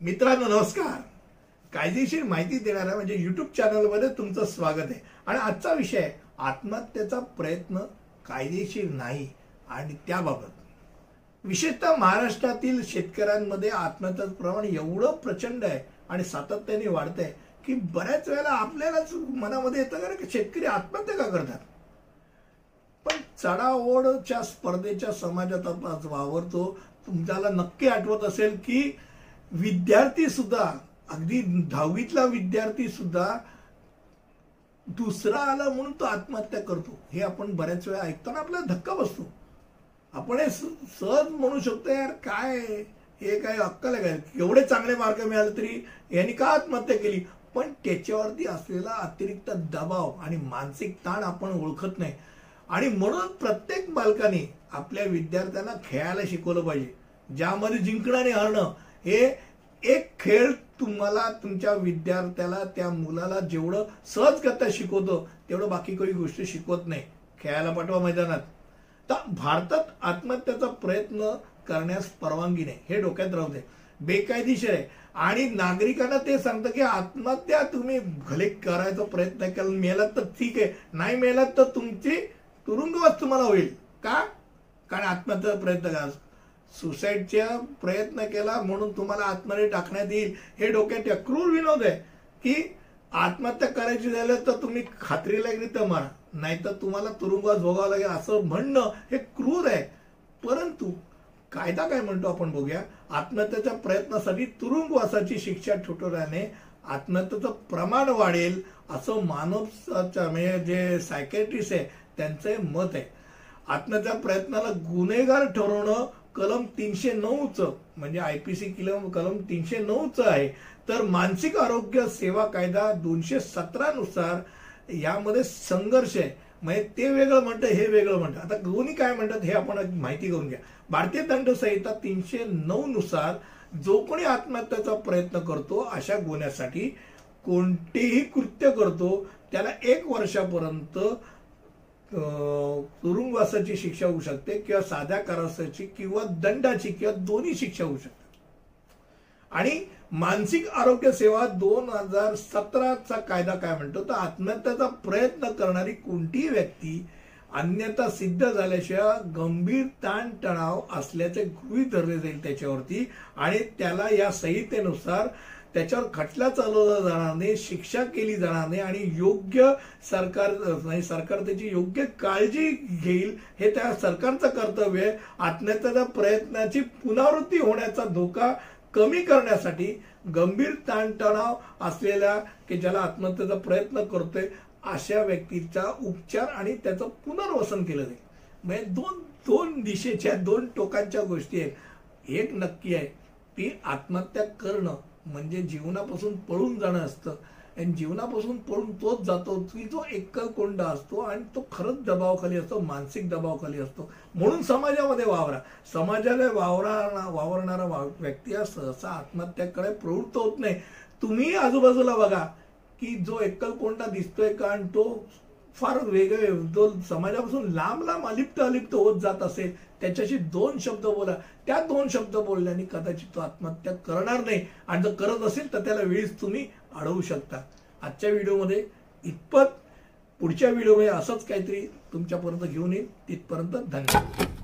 मित्रांनो नमस्कार. कायदेशीर माहिती देणाऱ्या म्हणजे युट्यूब चॅनलमध्ये तुमचं स्वागत आहे. आणि आजचा विषय आत्महत्येचा प्रयत्न कायदेशीर नाही आणि त्याबाबत. विशेषतः महाराष्ट्रातील शेतकऱ्यांमध्ये आत्महत्याचं प्रमाण एवढं प्रचंड आहे आणि सातत्याने वाढतंय की बऱ्याच वेळेला आपल्यालाच मनामध्ये येतं कारण की शेतकरी आत्महत्या का करतात? पण चढाओढच्या स्पर्धेच्या समाजात आपण वावरतो. तुमच्याला नक्की आठवत असेल की विद्यार्थी सुद्धा अगदी दहावीतला विद्यार्थी सुद्धा दुसरा आला म्हणून तो आत्महत्या करतो. हे आपण बऱ्याच वेळा ऐकताना आपल्याला धक्का बसतो. आपण हे सहज म्हणू शकतो यार काय हे काय अक्कल आहे काय? एवढे चांगले मार्क मिळाले तरी यांनी का आत्महत्या केली? पण त्याच्यावरती असलेला अतिरिक्त दबाव आणि मानसिक ताण आपण ओळखत नाही. आणि म्हणून प्रत्येक बालकाने आपल्या विद्यार्थ्यांना खेळायला शिकवलं पाहिजे. ज्यामध्ये जिंकणं आणि हरणं हे एक खेळ तुम्हाला तुमच्या विद्यार्थ्याला त्या मुलाला जेवढं सहज करता शिकवतो तेवढं बाकी काही गोष्टी शिकवत नाही. खेळायला पाठवा मैदानात. तर भारतात आत्महत्याचा प्रयत्न करण्यास परवानगी नाही. हे डोक्यात राहू दे. बेकायदेशीर आहे. आणि नागरिकांना ते सांगतं की आत्महत्या तुम्ही भले करायचा प्रयत्न केला मेलात तर ठीक आहे. नाही मेलात तर तुमची तुरुंगवास तुम्हाला होईल. का? कारण आत्महत्याचा प्रयत्न करा सुसाईडचा प्रयत्न केला म्हणून तुम्हाला आत्महत्या टाकण्यात येईल. हे डोक्यात क्रूर विनोद आहे की आत्महत्या करायची झालं तर तुम्ही खात्रीलागरीत्या मारा. नाहीतर तुम्हाला तुरुंगवास भोगावं लागेल असं म्हणणं हे क्रूर आहे. परंतु कायदा काय म्हणतो आपण बघूया? आत्महत्येच्या प्रयत्नासाठी तुरुंगवासाची शिक्षा ठोठवल्याने आत्महत्येचं प्रमाण वाढेल असं मानव म्हणजे जे सायकॅट्रिस्ट आहे त्यांचं मत आहे. आत्महत्या प्रयत्नाला गुन्हेगार ठरवणं कलम तीनशे नऊचं म्हणजे आय पी सी कलम कलम तीनशे नऊचं आहे. तर मानसिक आरोग्य सेवा कायदा दोनशे सतरानुसार यामध्ये संघर्ष आहे. म्हणजे ते वेगळं म्हणतं हे वेगळं म्हणतं. आता दोन्ही काय म्हणतात हे आपण माहिती करून घ्या. भारतीय दंड संहिता तीनशे नऊ नुसार जो कोणी आत्महत्याचा प्रयत्न करतो अशा गुन्ह्यासाठी कोणतेही कृत्य करतो त्याला एक वर्षापर्यंत तुरुंगवासाची शिक्षा होऊ शकते किंवा साध्या करासाची किंवा दंडाची किंवा दोन्ही शिक्षा होऊ शकते. आणि मानसिक आरोग्य सेवा दोन हजार सतराचा कायदा काय म्हणतो? तर आत्महत्याचा प्रयत्न करणारी कोणतीही व्यक्ती अन्यथा सिद्ध झाल्याशिवाय गंभीर ताणतणाव असल्याचे गृहीत धरले जाईल त्याच्यावरती आणि त्याला या संहितेनुसार त्याच्यावर खटला चालवला जाणार नाही शिक्षा केली जाणार नाही आणि योग्य सरकार नाही सरकार त्याची योग्य काळजी घेईल हे त्या सरकारचं कर्तव्य आहे. आत्महत्याच्या प्रयत्नाची पुनरावृत्ती होण्याचा धोका कमी करण्यासाठी गंभीर ताणतणाव असलेल्या की ज्याला आत्महत्येचा प्रयत्न करतोय अशा व्यक्तीचा उपचार आणि त्याचं पुनर्वसन केलं जाईल. म्हणजे दोन दोन दिशेच्या दोन टोकांच्या गोष्टी आहेत. एक नक्की आहे ती आत्महत्या करणं म्हणजे जीवनापासून पळून जाणं असतं. आणि जीवनापासून पळून तोच जातो की जो एकल कोंडा असतो आणि तो खरंच दबावाखाली असतो मानसिक दबावाखाली असतो. म्हणून समाजामध्ये वावरा. समाजाला वावरा वावरणारा वा- व्यक्ती हा सहसा आत्महत्याकडे प्रवृत्त होत नाही. तुम्ही आजूबाजूला बघा की जो एकल कोंडा दिसतोय का आणि तो फार वेगळे जो समाजापासून लांब लांब अलिप्त अलिप्त होत जात असेल त्याच्याशी दोन शब्द बोला. त्या दोन शब्द बोलल्याने कदाचित तो आत्महत्या करणार नाही. आणि जर करत असेल तर त्याला वेळीच तुम्ही अडवू शकता. आजच्या व्हिडिओमध्ये इतपत पुढच्या व्हिडिओमध्ये असंच काहीतरी तुमच्यापर्यंत घेऊन येईल. तिथपर्यंत धन्यवाद.